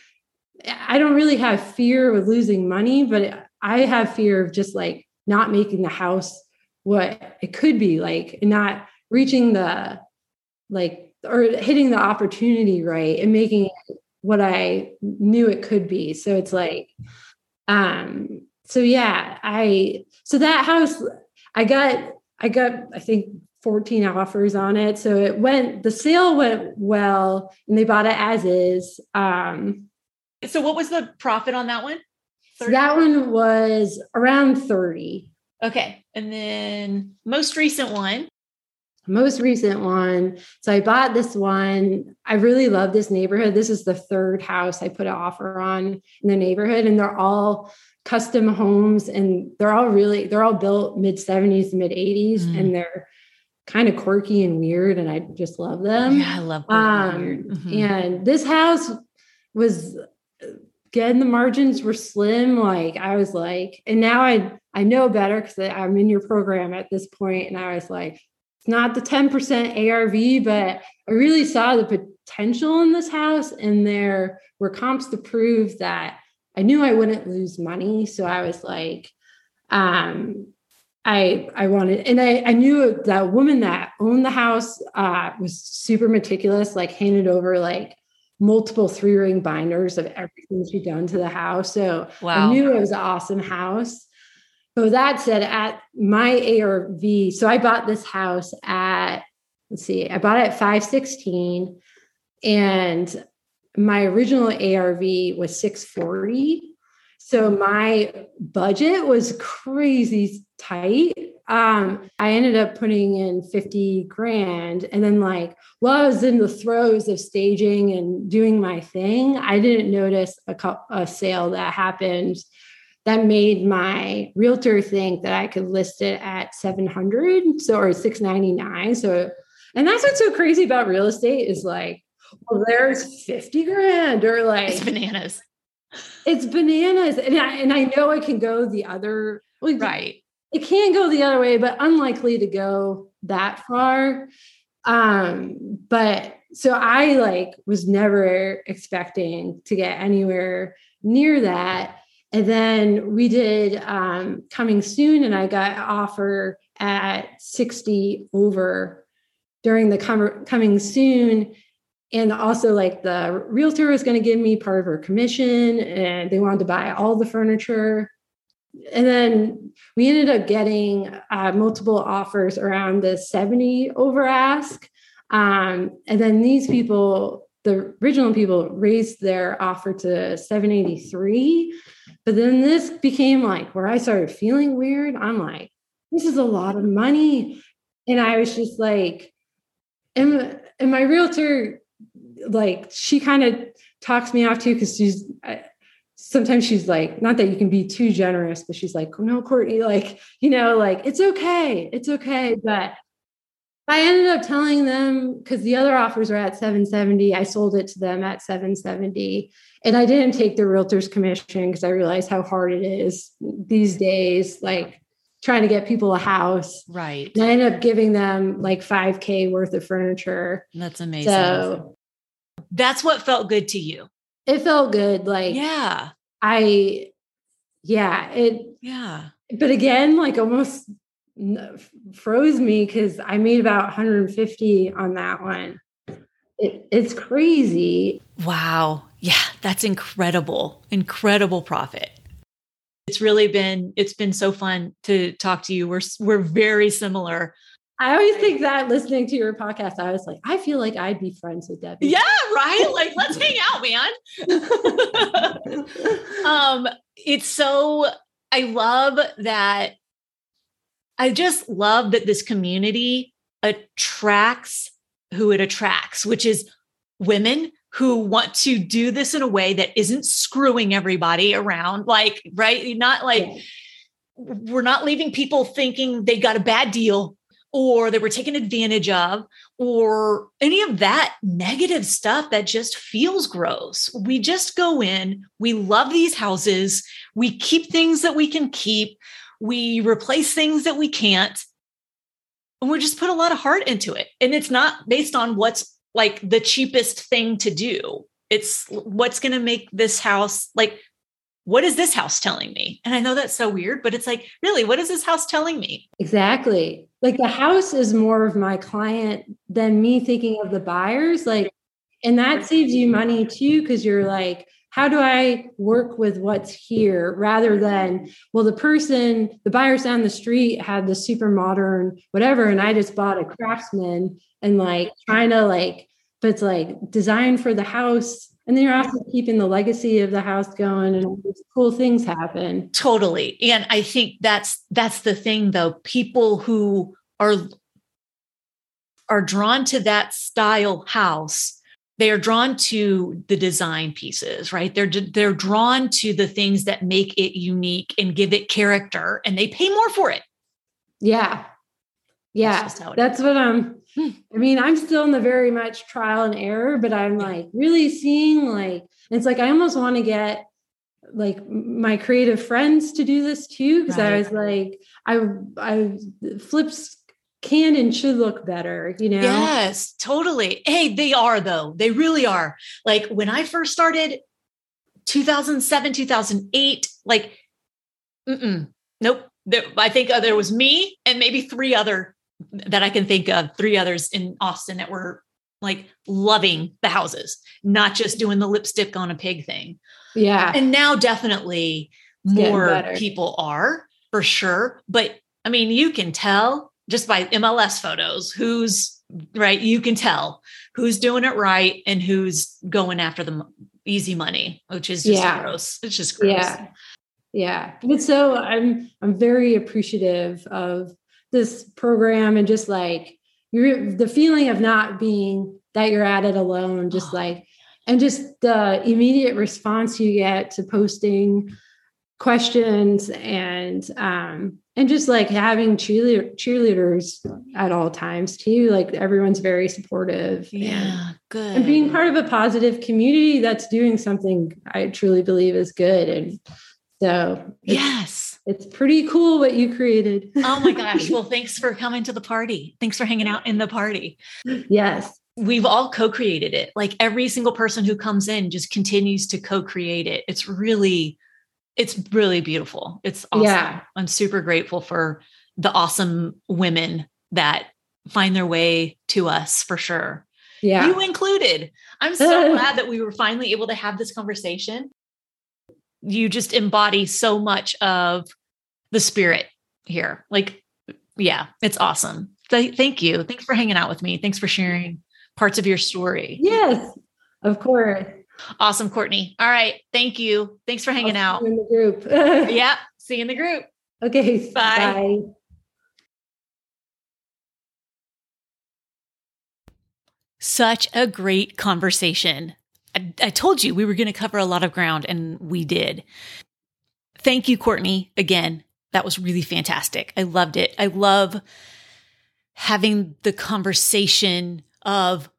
Speaker 3: I don't really have fear of losing money, but I have fear of just like not making the house what it could be like and not reaching the like or hitting the opportunity right and making it what I knew it could be. So it's like, um, so yeah, I so that house I got I got I think 14 offers on it. So it went the sale went well and they bought it as is. Um
Speaker 2: so what was the profit on that one?
Speaker 3: So that one was around 30.
Speaker 2: Okay. And then most recent one
Speaker 3: most recent one. So I bought this one. I really love this neighborhood. This is the third house I put an offer on in the neighborhood, and they're all custom homes and they're all really they're all built mid 70s mid 80s mm. and they're kind of quirky and weird and i just love them
Speaker 2: yeah i love um,
Speaker 3: mm-hmm. and this house was again the margins were slim like i was like and now i i know better because i'm in your program at this point and i was like it's not the 10% ARV, but I really saw the potential in this house. And there were comps to prove that I knew I wouldn't lose money. So I was like, um, I I wanted, and I, I knew that woman that owned the house uh, was super meticulous, like handed over like multiple three ring binders of everything she'd done to the house. So wow. I knew it was an awesome house. So that said, at my ARV, so I bought this house at, let's see, I bought it at 516 and my original ARV was 640. So my budget was crazy tight. Um, I ended up putting in 50 grand. And then, like, while I was in the throes of staging and doing my thing, I didn't notice a, a sale that happened that made my realtor think that I could list it at 700 so or 699 so and that's what's so crazy about real estate is like well there's 50 grand or like
Speaker 2: it's bananas.
Speaker 3: It's bananas and I, and I know it can go the other
Speaker 2: right.
Speaker 3: it can go the other way but unlikely to go that far. Um but so I like was never expecting to get anywhere near that and then we did um, coming soon, and I got offer at 60 over during the com- coming soon. And also, like the realtor was going to give me part of her commission, and they wanted to buy all the furniture. And then we ended up getting uh, multiple offers around the 70 over ask. Um, and then these people, the original people, raised their offer to 783. But then this became like where I started feeling weird. I'm like, this is a lot of money. And I was just like, and, and my realtor, like, she kind of talks me off too, because she's, sometimes she's like, not that you can be too generous, but she's like, oh, no, Courtney, like, you know, like, it's okay. It's okay. But I ended up telling them because the other offers were at 770. I sold it to them at 770. And I didn't take the realtor's commission because I realized how hard it is these days, like trying to get people a house.
Speaker 2: Right.
Speaker 3: And I ended up giving them like 5K worth of furniture.
Speaker 2: That's amazing. So that's what felt good to you.
Speaker 3: It felt good. Like,
Speaker 2: yeah.
Speaker 3: I, yeah, it,
Speaker 2: yeah.
Speaker 3: But again, like almost froze me because I made about 150 on that one. It, it's crazy.
Speaker 2: Wow. Yeah, that's incredible. Incredible profit. It's really been it's been so fun to talk to you. We're we're very similar.
Speaker 3: I always think that listening to your podcast, I was like, I feel like I'd be friends with Debbie.
Speaker 2: Yeah, right. Like, let's hang out, man. um, it's so I love that I just love that this community attracts who it attracts, which is women who want to do this in a way that isn't screwing everybody around. Like, right? Not like yeah. we're not leaving people thinking they got a bad deal or they were taken advantage of or any of that negative stuff that just feels gross. We just go in, we love these houses, we keep things that we can keep we replace things that we can't and we just put a lot of heart into it. And it's not based on what's like the cheapest thing to do. It's what's going to make this house like what is this house telling me? And i know that's so weird but it's like really what is this house telling me?
Speaker 3: Exactly. Like the house is more of my client than me thinking of the buyers. Like, and that saves you money too, because you're like, how do I work with what's here rather than, well, the person, the buyers down the street had the super modern whatever, and I just bought a craftsman and like trying to like, but it's like design for the house. And then you're also keeping the legacy of the house going and all these cool things happen.
Speaker 2: Totally. And I think that's that's the thing though. People who are are drawn to that style house they are drawn to the design pieces right? They're they're drawn to the things that make it unique and give it character and they pay more for it.
Speaker 3: Yeah. Yeah. That's, that's what i'm hmm. i mean i'm still in the very much trial and error but i'm like really seeing like it's like i almost want to get like my creative friends to do this too because right. i was like i i flips can and should look better, you know?
Speaker 2: Yes, totally. Hey, they are though. They really are. Like when I first started 2007, 2008, like, nope. There, I think uh, there was me and maybe three other that I can think of, three others in Austin that were like loving the houses, not just doing the lipstick on a pig thing.
Speaker 3: Yeah.
Speaker 2: And now definitely more people are for sure. But I mean, you can tell just by MLS photos who's right. You can tell who's doing it right and who's going after the easy money, which is just yeah. gross. It's just gross.
Speaker 3: Yeah. Yeah. But so I'm I'm very appreciative of this program and just like you're the feeling of not being that you're at it alone, just oh. like and just the immediate response you get to posting questions and um and just like having cheerleader, cheerleaders at all times too like everyone's very supportive
Speaker 2: yeah
Speaker 3: and,
Speaker 2: good.
Speaker 3: and being part of a positive community that's doing something i truly believe is good and so
Speaker 2: it's, yes.
Speaker 3: it's pretty cool what you created.
Speaker 2: Oh my gosh. Well thanks for coming to the party. Thanks for hanging out in the party.
Speaker 3: Yes.
Speaker 2: We've all co-created it. Like every single person who comes in just continues to co-create it. It's really it's really beautiful. It's awesome. Yeah. I'm super grateful for the awesome women that find their way to us for sure.
Speaker 3: Yeah.
Speaker 2: You included. I'm so glad that we were finally able to have this conversation. You just embody so much of the spirit here. Like, yeah, it's awesome. Th- thank you. Thanks for hanging out with me. Thanks for sharing parts of your story.
Speaker 3: Yes, of course.
Speaker 2: Awesome, Courtney. All right. Thank you. Thanks for hanging out.
Speaker 3: in the group.
Speaker 2: yeah. See you in the group.
Speaker 3: Okay.
Speaker 2: Bye. Bye. Such a great conversation. I, I told you we were going to cover a lot of ground, and we did. Thank you, Courtney, again. That was really fantastic. I loved it. I love having the conversation of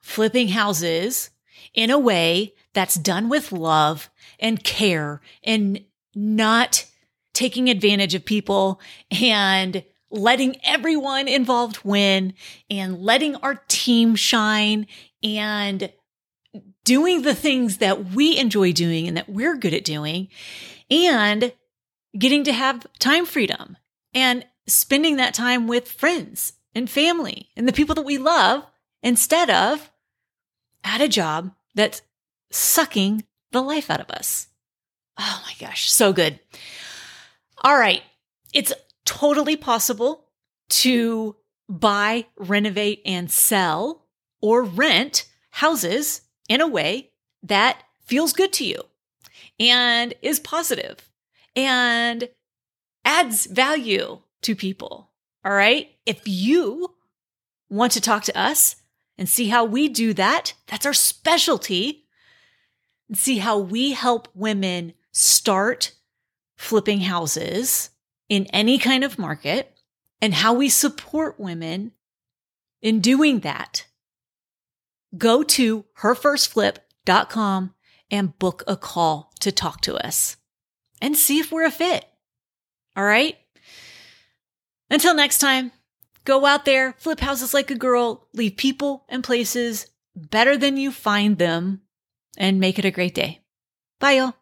Speaker 2: flipping houses in a way that's done with love and care and not taking advantage of people and letting everyone involved win and letting our team shine and doing the things that we enjoy doing and that we're good at doing and getting to have time freedom and spending that time with friends and family and the people that we love instead of at a job that's sucking the life out of us. Oh my gosh, so good. All right. It's totally possible to buy, renovate, and sell or rent houses in a way that feels good to you and is positive and adds value to people. All right. If you want to talk to us, and see how we do that. That's our specialty. And see how we help women start flipping houses in any kind of market and how we support women in doing that. Go to herfirstflip.com and book a call to talk to us and see if we're a fit. All right. Until next time. Go out there, flip houses like a girl, leave people and places better than you find them, and make it a great day. Bye, y'all.